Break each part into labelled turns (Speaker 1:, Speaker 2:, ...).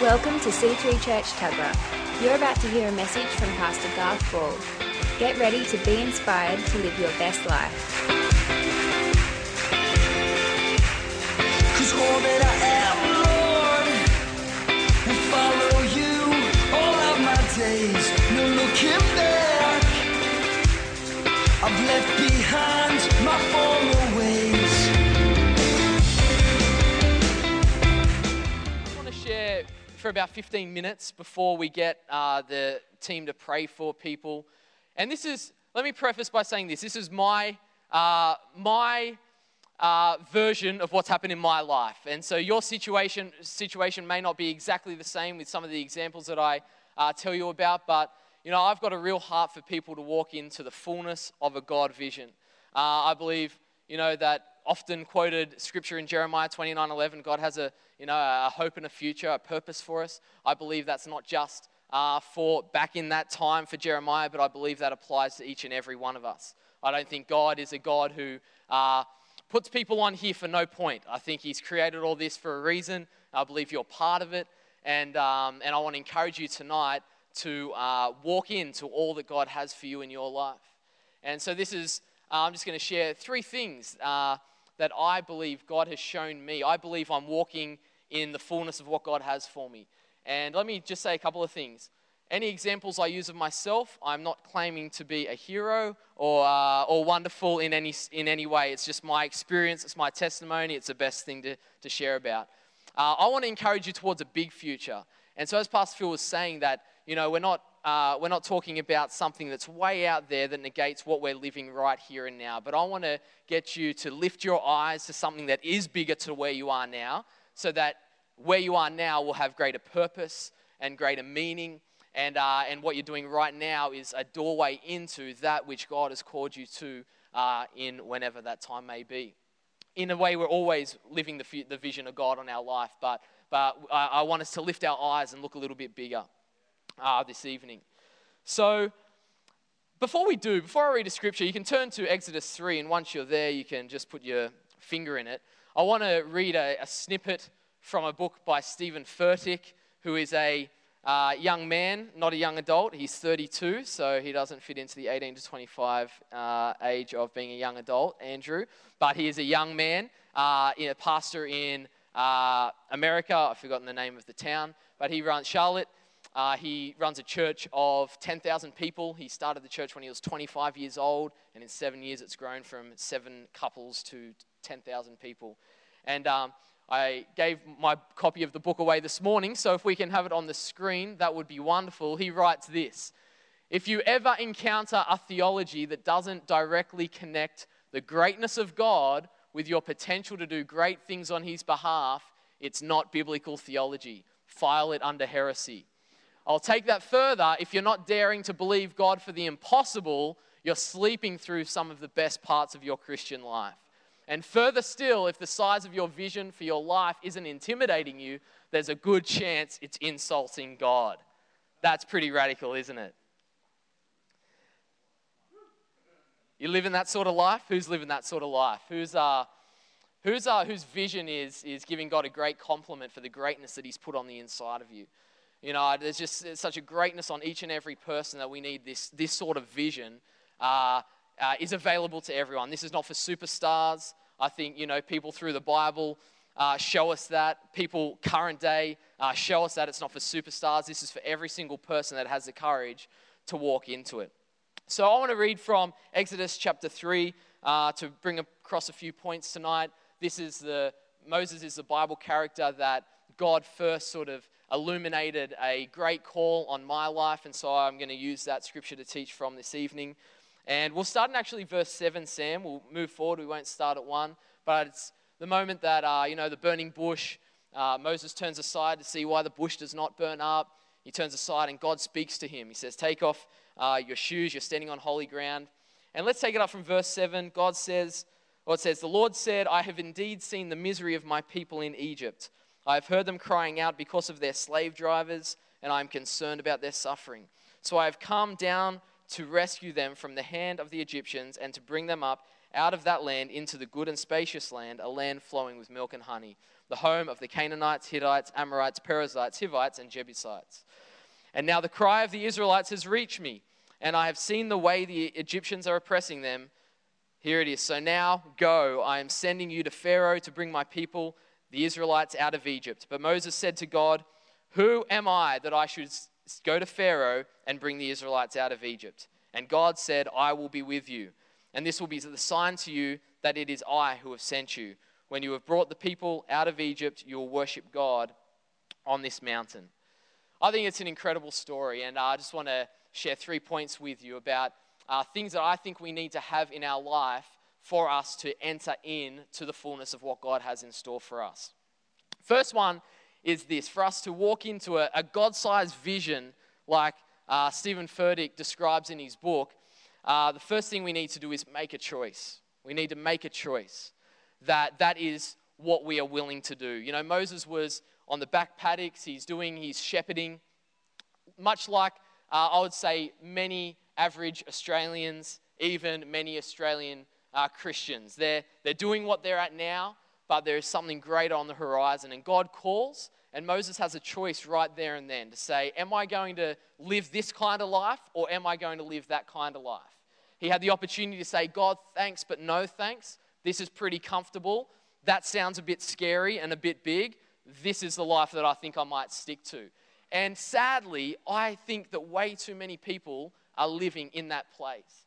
Speaker 1: Welcome to C3 Church Tuggerah. You're about to hear a message from Pastor Garth Ball. Get ready to be inspired to live your best life.
Speaker 2: I've left
Speaker 3: for about 15 minutes before we get uh, the team to pray for people. And this is, let me preface by saying this this is my, uh, my uh, version of what's happened in my life. And so your situation, situation may not be exactly the same with some of the examples that I uh, tell you about, but you know, I've got a real heart for people to walk into the fullness of a God vision. Uh, I believe, you know, that often quoted scripture in Jeremiah 29 11, God has a, you know, a hope and a future, a purpose for us. I believe that's not just uh, for back in that time for Jeremiah, but I believe that applies to each and every one of us. I don't think God is a God who uh, puts people on here for no point. I think He's created all this for a reason. I believe you're part of it. And, um, and I want to encourage you tonight to uh, walk into all that God has for you in your life. And so, this is, uh, I'm just going to share three things uh, that I believe God has shown me. I believe I'm walking in the fullness of what God has for me. And let me just say a couple of things. Any examples I use of myself, I'm not claiming to be a hero or, uh, or wonderful in any, in any way. It's just my experience, it's my testimony, it's the best thing to, to share about. Uh, I want to encourage you towards a big future. And so, as Pastor Phil was saying, that you know we're not uh, we're not talking about something that's way out there that negates what we're living right here and now. But I want to get you to lift your eyes to something that is bigger to where you are now, so that where you are now will have greater purpose and greater meaning. And, uh, and what you're doing right now is a doorway into that which God has called you to uh, in whenever that time may be in a way, we're always living the, the vision of God on our life, but, but I, I want us to lift our eyes and look a little bit bigger uh, this evening. So, before we do, before I read a scripture, you can turn to Exodus 3, and once you're there, you can just put your finger in it. I want to read a, a snippet from a book by Steven Furtick, who is a uh, young man, not a young adult. He's 32, so he doesn't fit into the 18 to 25 uh, age of being a young adult, Andrew. But he is a young man, uh, a pastor in uh, America. I've forgotten the name of the town, but he runs Charlotte. Uh, he runs a church of 10,000 people. He started the church when he was 25 years old, and in seven years it's grown from seven couples to 10,000 people. And um, I gave my copy of the book away this morning, so if we can have it on the screen, that would be wonderful. He writes this If you ever encounter a theology that doesn't directly connect the greatness of God with your potential to do great things on His behalf, it's not biblical theology. File it under heresy. I'll take that further. If you're not daring to believe God for the impossible, you're sleeping through some of the best parts of your Christian life. And further still, if the size of your vision for your life isn't intimidating you, there's a good chance it's insulting God. That's pretty radical, isn't it? You living that sort of life? Who's living that sort of life? Who's, uh, who's, uh, whose vision is, is giving God a great compliment for the greatness that He's put on the inside of you? You know, there's just there's such a greatness on each and every person that we need this, this sort of vision. Uh, uh, is available to everyone. This is not for superstars. I think, you know, people through the Bible uh, show us that. People current day uh, show us that it's not for superstars. This is for every single person that has the courage to walk into it. So I want to read from Exodus chapter 3 uh, to bring across a few points tonight. This is the, Moses is the Bible character that God first sort of illuminated a great call on my life, and so I'm going to use that scripture to teach from this evening. And we'll start in actually verse 7, Sam. We'll move forward. We won't start at 1. But it's the moment that, uh, you know, the burning bush, uh, Moses turns aside to see why the bush does not burn up. He turns aside and God speaks to him. He says, Take off uh, your shoes. You're standing on holy ground. And let's take it up from verse 7. God says, or it says, The Lord said, I have indeed seen the misery of my people in Egypt. I have heard them crying out because of their slave drivers, and I am concerned about their suffering. So I have come down to rescue them from the hand of the Egyptians and to bring them up out of that land into the good and spacious land, a land flowing with milk and honey. the home of the Canaanites, Hittites, Amorites, Perizzites, Hivites, and Jebusites. And now the cry of the Israelites has reached me, and I have seen the way the Egyptians are oppressing them. Here it is. So now go, I am sending you to Pharaoh to bring my people, the Israelites, out of Egypt. But Moses said to God, Who am I that I should go to Pharaoh and bring the Israelites out of Egypt? And God said, I will be with you. And this will be the sign to you that it is I who have sent you. When you have brought the people out of Egypt, you will worship God on this mountain. I think it's an incredible story, and I just want to share three points with you about uh, things that I think we need to have in our life for us to enter in to the fullness of what God has in store for us. First one is this for us to walk into a, a God sized vision like uh, Steven Furtick describes in his book. Uh, the first thing we need to do is make a choice. We need to make a choice that that is what we are willing to do. You know, Moses was on the back paddocks, he's doing his shepherding, much like uh, I would say many average Australians, even many Australian uh, Christians. They're, they're doing what they're at now, but there is something greater on the horizon. And God calls, and Moses has a choice right there and then to say, Am I going to live this kind of life, or am I going to live that kind of life? He had the opportunity to say, God, thanks, but no thanks. This is pretty comfortable. That sounds a bit scary and a bit big. This is the life that I think I might stick to. And sadly, I think that way too many people are living in that place.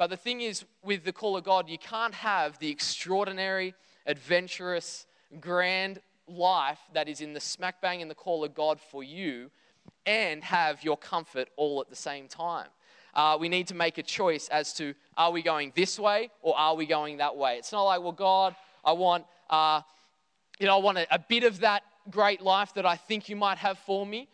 Speaker 3: But the thing is, with the call of God, you can't have the extraordinary, adventurous, grand life that is in the smack bang in the call of God for you and have your comfort all at the same time. Uh, we need to make a choice as to are we going this way or are we going that way? It's not like, well, God, I want, uh, you know, I want a, a bit of that great life that I think you might have for me,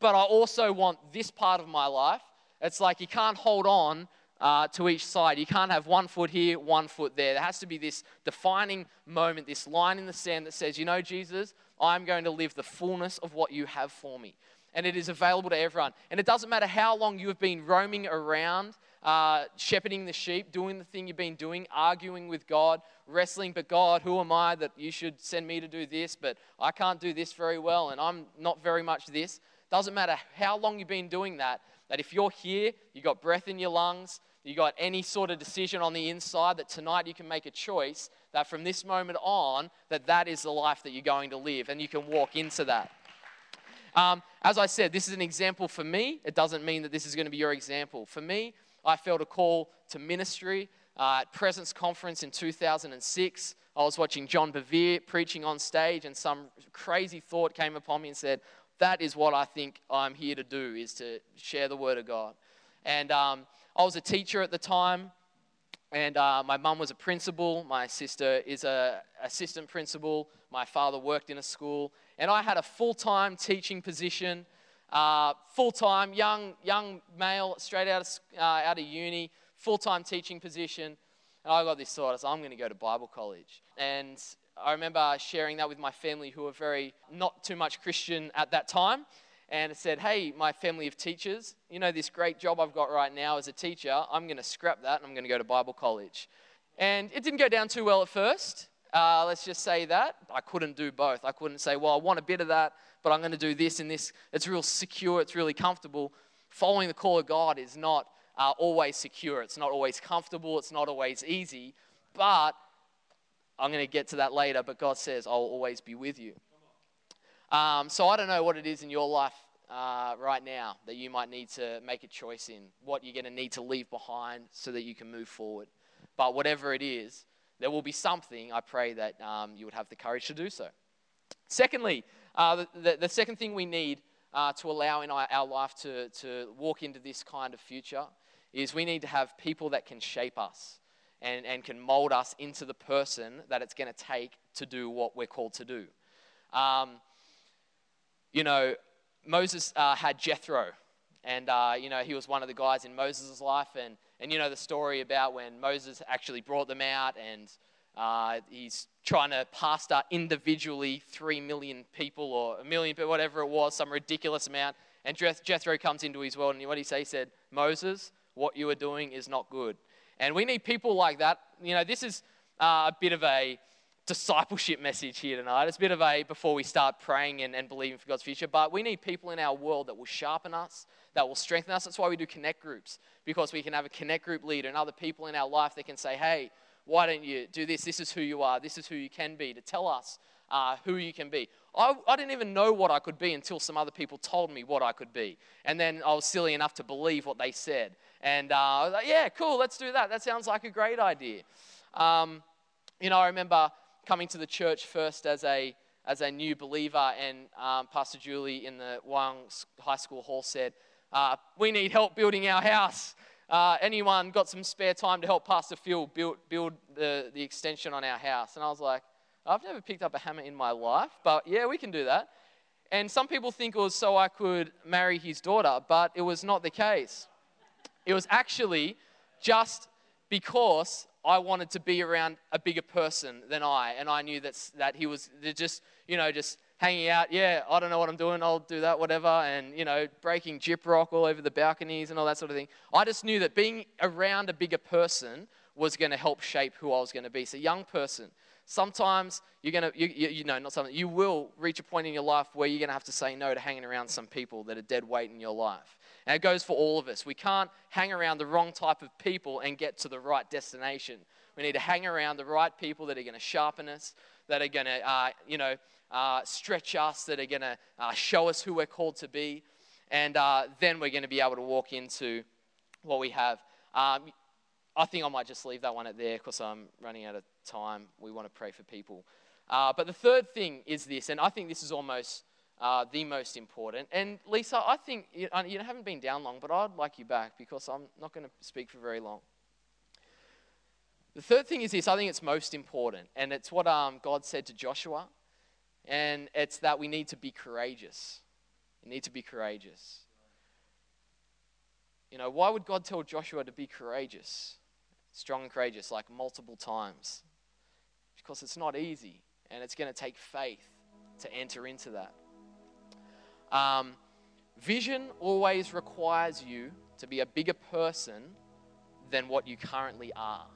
Speaker 3: but I also want this part of my life. It's like you can't hold on uh, to each side. You can't have one foot here, one foot there. There has to be this defining moment, this line in the sand that says, you know, Jesus, I'm going to live the fullness of what you have for me. And it is available to everyone. And it doesn't matter how long you have been roaming around, uh, shepherding the sheep, doing the thing you've been doing, arguing with God, wrestling, but God, who am I that you should send me to do this? But I can't do this very well, and I'm not very much this. Doesn't matter how long you've been doing that, that if you're here, you've got breath in your lungs, you got any sort of decision on the inside, that tonight you can make a choice that from this moment on, that that is the life that you're going to live, and you can walk into that. Um, as I said, this is an example for me. It doesn't mean that this is going to be your example. For me, I felt a call to ministry. Uh, at Presence Conference in 2006, I was watching John Bevere preaching on stage, and some crazy thought came upon me and said, That is what I think I'm here to do, is to share the Word of God. And um, I was a teacher at the time, and uh, my mum was a principal. My sister is a assistant principal. My father worked in a school, and I had a full-time teaching position. Uh, full-time, young young male, straight out of uh, out of uni, full-time teaching position. And I got this thought: I I'm going to go to Bible college. And I remember sharing that with my family, who were very not too much Christian at that time and said, Hey, my family of teachers, you know, this great job I've got right now as a teacher, I'm going to scrap that and I'm going to go to Bible college. And it didn't go down too well at first. Uh, let's just say that. I couldn't do both. I couldn't say, Well, I want a bit of that, but I'm going to do this and this. It's real secure, it's really comfortable. Following the call of God is not uh, always secure, it's not always comfortable, it's not always easy, but I'm going to get to that later. But God says, I'll always be with you. Um, so I don't know what it is in your life uh, right now that you might need to make a choice in, what you're going to need to leave behind so that you can move forward. But whatever it is, there will be something, I pray that um, you would have the courage to do so. Secondly, uh, the, the, second thing we need uh, to allow in our, our life to, to walk into this kind of future is we need to have people that can shape us and, and can mold us into the person that it's going to take to do what we're called to do. Um, you know, Moses uh, had Jethro, and uh, you know he was one of the guys in Moses' life, and and you know the story about when Moses actually brought them out, and uh, he's trying to pastor individually three million people or a million, but whatever it was, some ridiculous amount. And Jethro comes into his world, and what he say? He said, "Moses, what you are doing is not good." And we need people like that. You know, this is uh, a bit of a discipleship message here tonight. It's a bit of a before we start praying and, and believing for God's future, but we need people in our world that will sharpen us, that will strengthen us. That's why we do connect groups, because we can have a connect group leader and other people in our life that can say, hey, why don't you do this? This is who you are, this is who you can be, to tell us uh, who you can be. I, I didn't even know what I could be until some other people told me what I could be. And then I was silly enough to believe what they said. And uh, I was like, yeah, cool, let's do that. That sounds like a great idea. Um, you know, I remember coming to the church first as a, as a new believer, and um, Pastor Julie in the Wyong High School hall said, uh, We need help building our house. Uh, anyone got some spare time to help Pastor Phil build, build the, the extension on our house? And I was like, I've never picked up a hammer in my life, but yeah, we can do that. And some people think it was so I could marry his daughter, but it was not the case. It was actually just because I wanted to be around a bigger person than I, and I knew that, that he was just, you know, just hanging out. Yeah, I don't know what I'm doing, I'll do that, whatever, and, you know, breaking gyprock all over the balconies and all that sort of thing. I just knew that being around a bigger person was going to help shape who I was going to be. So, young person, sometimes you're going to, you, you, you, know, not something, you will reach a point in your life where you're going to have to say no to hanging around some people that are dead weight in your life. And it goes for all of us. We can't hang around the wrong type of people and get to the right destination. We need to hang around the right people that are going to sharpen us, that are going to, uh, you know, uh, stretch us, that are going to uh, show us who we're called to be. And uh, then we're going to be able to walk into what we have. Um, I think I might just leave that one at there because I'm running out of time. We want to pray for people. Uh, but the third thing is this, and I think this is almost uh, the most important. And Lisa, I think you, you haven't been down long, but I'd like you back because I'm not going to speak for very long. The third thing is this I think it's most important, and it's what um, God said to Joshua, and it's that we need to be courageous. We need to be courageous. You know, why would God tell Joshua to be courageous? Strong and courageous, like multiple times. Because it's not easy, and it's going to take faith to enter into that. Um, vision always requires you to be a bigger person than what you currently are.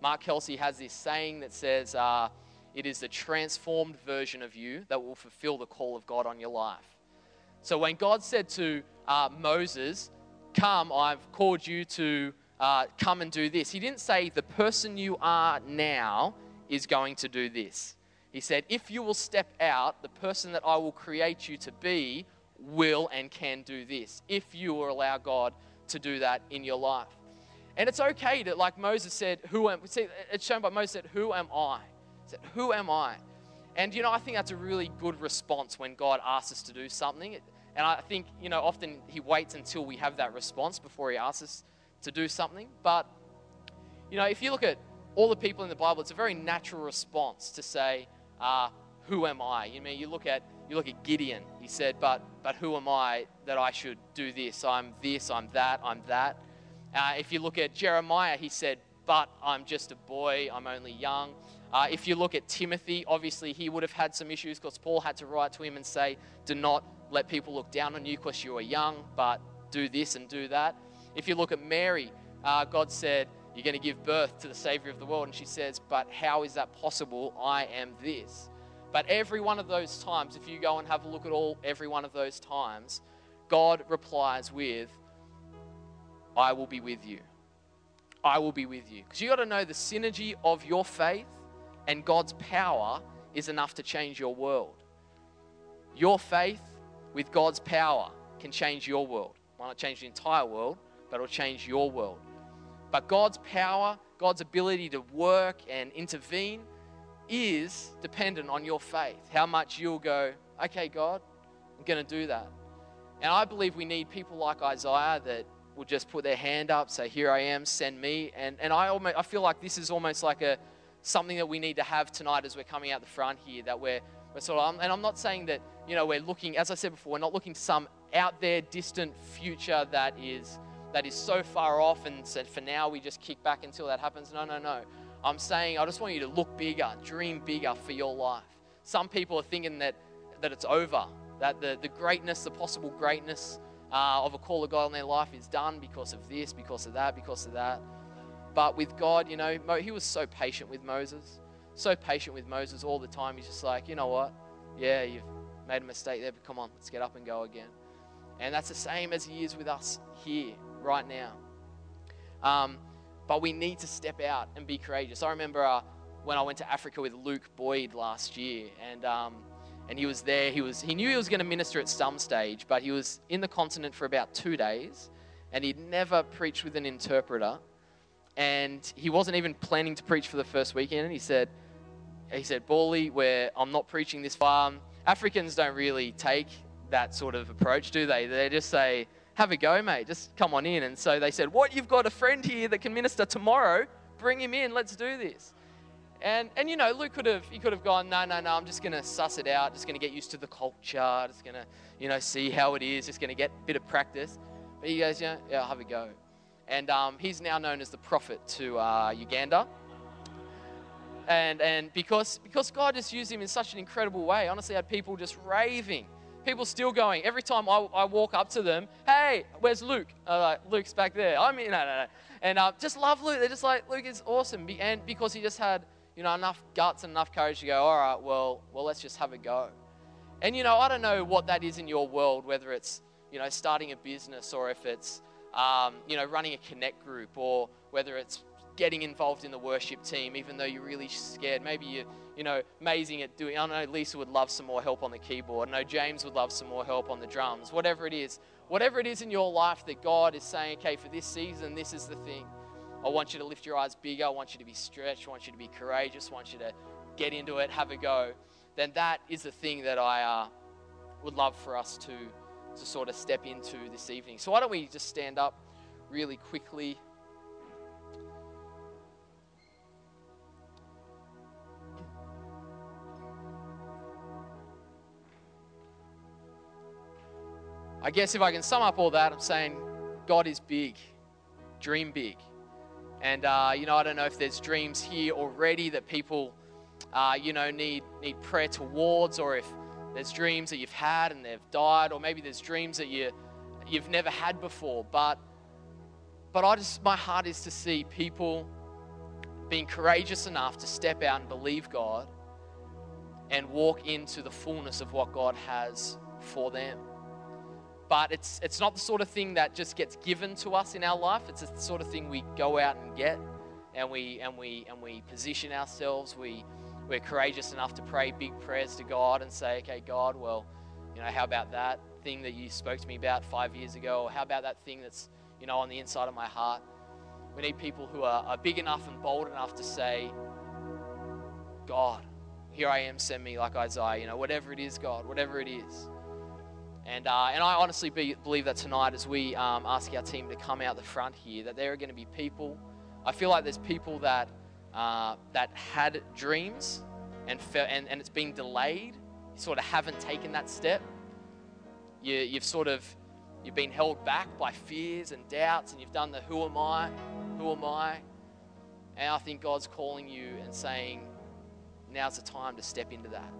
Speaker 3: Mark Kelsey has this saying that says, uh, It is the transformed version of you that will fulfill the call of God on your life. So when God said to uh, Moses, Come, I've called you to uh, come and do this, he didn't say, The person you are now is going to do this. He said, If you will step out, the person that I will create you to be will and can do this. If you will allow God to do that in your life. And it's okay to, like Moses said, Who am see, it's shown by Moses said, Who am I? He said, Who am I? And you know, I think that's a really good response when God asks us to do something. And I think, you know, often He waits until we have that response before He asks us to do something. But, you know, if you look at all the people in the Bible, it's a very natural response to say, uh, who am I? You mean you look at you look at Gideon. He said, "But but who am I that I should do this? I'm this. I'm that. I'm that." Uh, if you look at Jeremiah, he said, "But I'm just a boy. I'm only young." Uh, if you look at Timothy, obviously he would have had some issues because Paul had to write to him and say, "Do not let people look down on you because you are young, but do this and do that." If you look at Mary, uh, God said, You're going to give birth to the Savior of the world. And she says, But how is that possible? I am this. But every one of those times, if you go and have a look at all every one of those times, God replies with, I will be with you. I will be with you. Because you got to know the synergy of your faith and God's power is enough to change your world. Your faith with God's power can change your world. Might not change the entire world, but it'll change your world. But God's power, God's ability to work and intervene is dependent on your faith. How much you'll go, okay, God, I'm going to do that. And I believe we need people like Isaiah that will just put their hand up, say, Here I am, send me. And, and I, almost, I feel like this is almost like a something that we need to have tonight as we're coming out the front here, that we're, we're sort of, and I'm not saying that, you know, we're looking, as I said before, we're not looking to some out there distant future that is that is so far off and said for now we just kick back until that happens. No, no, no. I'm saying I just want you to look bigger, dream bigger for your life. Some people are thinking that, that it's over, that the, the greatness, the possible greatness uh, of a call of God in their life is done because of this, because of that, because of that. But with God, you know, Mo, he was so patient with Moses, so patient with Moses all the time. He's just like, you know what? Yeah, you've made a mistake there, but come on, let's get up and go again. And that's the same as He is with us here, right now. Um, but we need to step out and be courageous. I remember uh, when I went to Africa with Luke Boyd last year, and um, and he was there. He was he knew he was going to minister at some stage, but he was in the continent for about two days, and he'd never preached with an interpreter, and he wasn't even planning to preach for the first weekend. And he said, he said, Bally, where I'm not preaching this far. Africans don't really take that sort of approach, do they? They just say, have a go, mate. Just come on in. And so they said, What? You've got a friend here that can minister tomorrow. Bring him in. Let's do this. And, and you know, Luke could have, he could have gone, no, no, no, I'm just going to suss it out, just going to get used to the culture, just going to, you know, see how it is, just going to get a bit of practice. But he goes, yeah, yeah, I'll have a go. And um, he's now known as the prophet to uh, Uganda. And, and because, because God just used him in such an incredible way, honestly, had people just raving. People still going. Every time I, I walk up to them, hey, where's Luke? Uh, like, Luke's back there. I mean, no, no, no. And uh, just love Luke. They're just like, Luke is awesome. And because he just had you know, enough guts and enough courage to go, all right, well, well, let's just have a go. And, you know, I don't know what that is in your world, whether it's, you know, starting a business or if it's, um, you know, running a connect group or whether it's getting involved in the worship team, even though you're really scared. Maybe you're, you know, amazing at doing, I know Lisa would love some more help on the keyboard. I know James would love some more help on the drums. Whatever it is, whatever it is in your life that God is saying, okay, for this season, this is the thing. I want you to lift your eyes bigger. I want you to be stretched. I want you to be courageous. I want you to get into it, have a go. Then that is the thing that I uh, would love for us to, to sort of step into this evening. So, why don't we just stand up really quickly? I guess if I can sum up all that, I'm saying God is big, dream big. And, uh, you know, I don't know if there's dreams here already that people, uh, you know, need, need prayer towards, or if there's dreams that you've had and they've died, or maybe there's dreams that you, you've never had before. But, but I just, my heart is to see people being courageous enough to step out and believe God and walk into the fullness of what God has for them but it's, it's not the sort of thing that just gets given to us in our life. It's the sort of thing we go out and get and we, and we, and we position ourselves. We, we're courageous enough to pray big prayers to God and say, okay, God, well, you know, how about that thing that you spoke to me about five years ago? Or how about that thing that's, you know, on the inside of my heart? We need people who are, are big enough and bold enough to say, God, here I am, send me like Isaiah, you know, whatever it is, God, whatever it is. And, uh, and I honestly be, believe that tonight, as we um, ask our team to come out the front here, that there are going to be people. I feel like there's people that, uh, that had dreams and, fe- and, and it's been delayed, you sort of haven't taken that step. You, you've sort of you've been held back by fears and doubts, and you've done the who am I? Who am I? And I think God's calling you and saying, now's the time to step into that.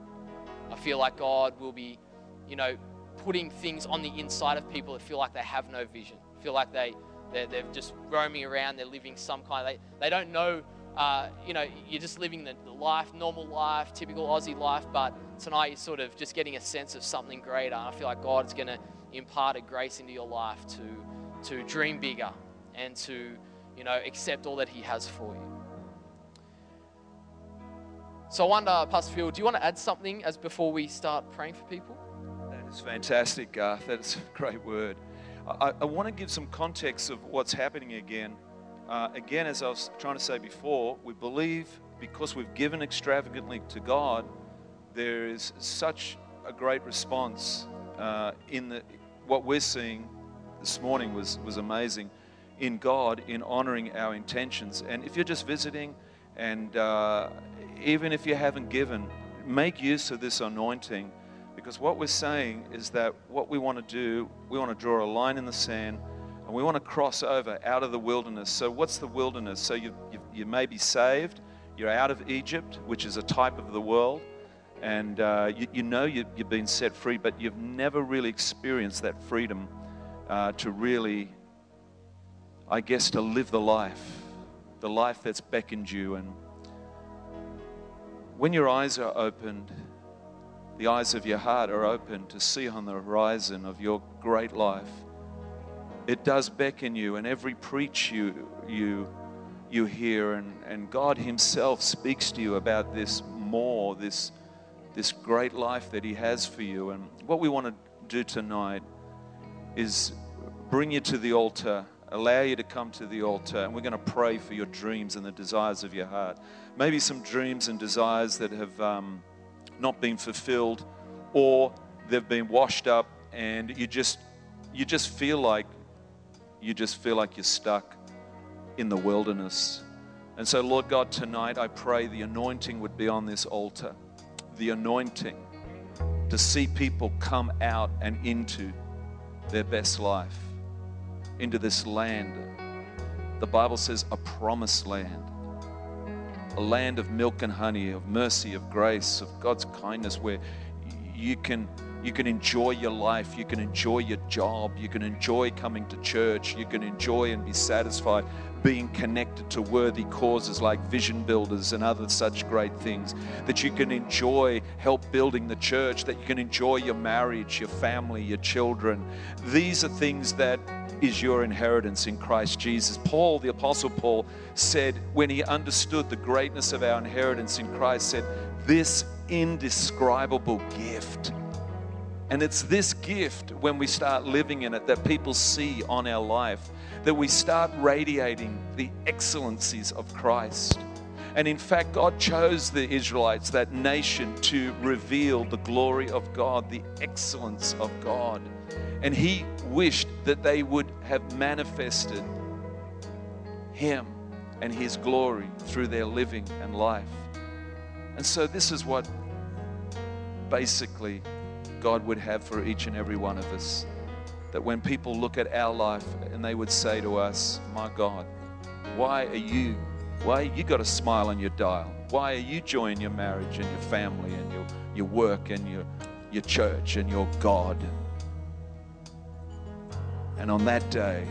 Speaker 3: I feel like God will be, you know, putting things on the inside of people that feel like they have no vision, feel like they, they're, they're just roaming around, they're living some kind of, they, they don't know, uh, you know, you're just living the, the life, normal life, typical Aussie life, but tonight you're sort of just getting a sense of something greater. And I feel like God is going to impart a grace into your life to, to dream bigger and to, you know, accept all that He has for you. So I wonder, Pastor Phil, do you want to add something as before we start praying for people?
Speaker 4: It's fantastic, Garth. That's a great word. I, I want to give some context of what's happening again. Uh, again, as I was trying to say before, we believe because we've given extravagantly to God, there is such a great response uh, in the what we're seeing this morning was was amazing in God in honoring our intentions. And if you're just visiting, and uh, even if you haven't given, make use of this anointing because what we're saying is that what we want to do, we want to draw a line in the sand and we want to cross over out of the wilderness. So, what's the wilderness? So, you, you, you may be saved, you're out of Egypt, which is a type of the world, and uh, you, you, know you, have been set free, but you've never really experienced that freedom uh, to really, I guess, to live the life, the life that's beckoned you and when your eyes are opened, the eyes of your heart are open to see on the horizon of your great life, it does beckon you, and every preach you you you hear, and, and God Himself speaks to you about this more, this this great life that He has for you. And what we want to do tonight is bring you to the altar, allow you to come to the altar, and we're going to pray for your dreams and the desires of your heart. Maybe some dreams and desires that have um, not been fulfilled, or they've been washed up, and you just you just feel like you just feel like you're stuck in the wilderness. And so, Lord God, tonight I pray the anointing would be on this altar. The anointing to see people come out and into their best life, into this land. The Bible says a promised land, a land of milk and honey, of mercy, of grace, of God's kindness, where you can you can enjoy your life. You can enjoy your job. You can enjoy coming to church. You can enjoy and be satisfied being connected to worthy causes like vision builders and other such great things. That you can enjoy help building the church. That you can enjoy your marriage, your family, your children. These are things that is your inheritance in Christ Jesus. Paul, the Apostle Paul, said when he understood the greatness of our inheritance in Christ, said, This indescribable gift and it's this gift when we start living in it that people see on our life, that we start radiating the excellencies of Christ. And in fact, God chose the Israelites, that nation, to reveal the glory of God, the excellence of God. And He wished that they would have manifested Him and His glory through their living and life. And so, this is what basically God would have for each and every one of us. That when people look at our life and they would say to us, My God, why are you, why you got a smile on your dial? Why are you enjoying your marriage and your family and your, your work and your, your church and your God? And on that day,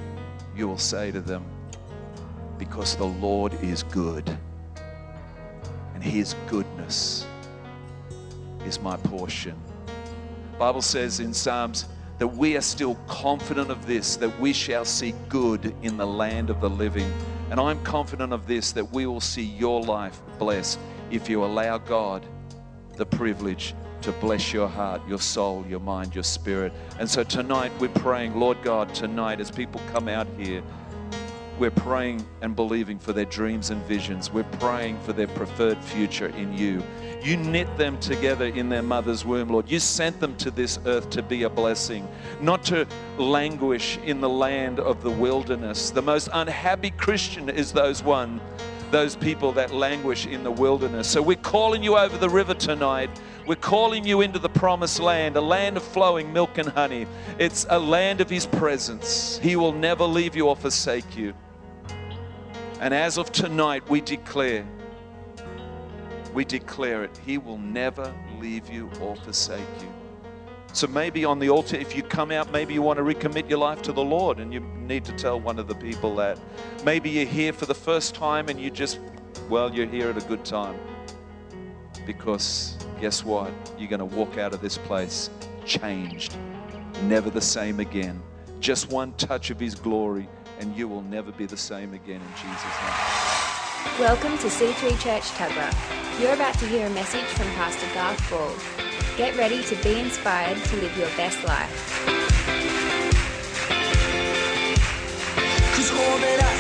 Speaker 4: you will say to them, Because the Lord is good, and his goodness is my portion. Bible says in Psalms that we are still confident of this, that we shall see good in the land of the living. And I'm confident of this, that we will see your life blessed if you allow God the privilege to bless your heart, your soul, your mind, your spirit. And so tonight we're praying, Lord God, tonight as people come out here, we're praying and believing for their dreams and visions. We're praying for their preferred future in you. You knit them together in their mother's womb, Lord. You sent them to this earth to be a blessing, not to languish in the land of the wilderness. The most unhappy Christian is those one, those people that languish in the wilderness. So we're calling you over the river tonight. We're calling you into the promised land, a land of flowing milk and honey. It's a land of His presence. He will never leave you or forsake you. And as of tonight, we declare, we declare it, He will never leave you or forsake you. So maybe on the altar, if you come out, maybe you want to recommit your life to the Lord and you need to tell one of the people that. Maybe you're here for the first time and you just, well, you're here at a good time. Because guess what? You're going to walk out of this place changed, never the same again. Just one touch of His glory and you will never be the same again in Jesus' name.
Speaker 1: Welcome to C3 Church Tuggerah. You're about to hear a message from Pastor Garth Ball. Get ready to be inspired to live your best life.
Speaker 2: Cause all that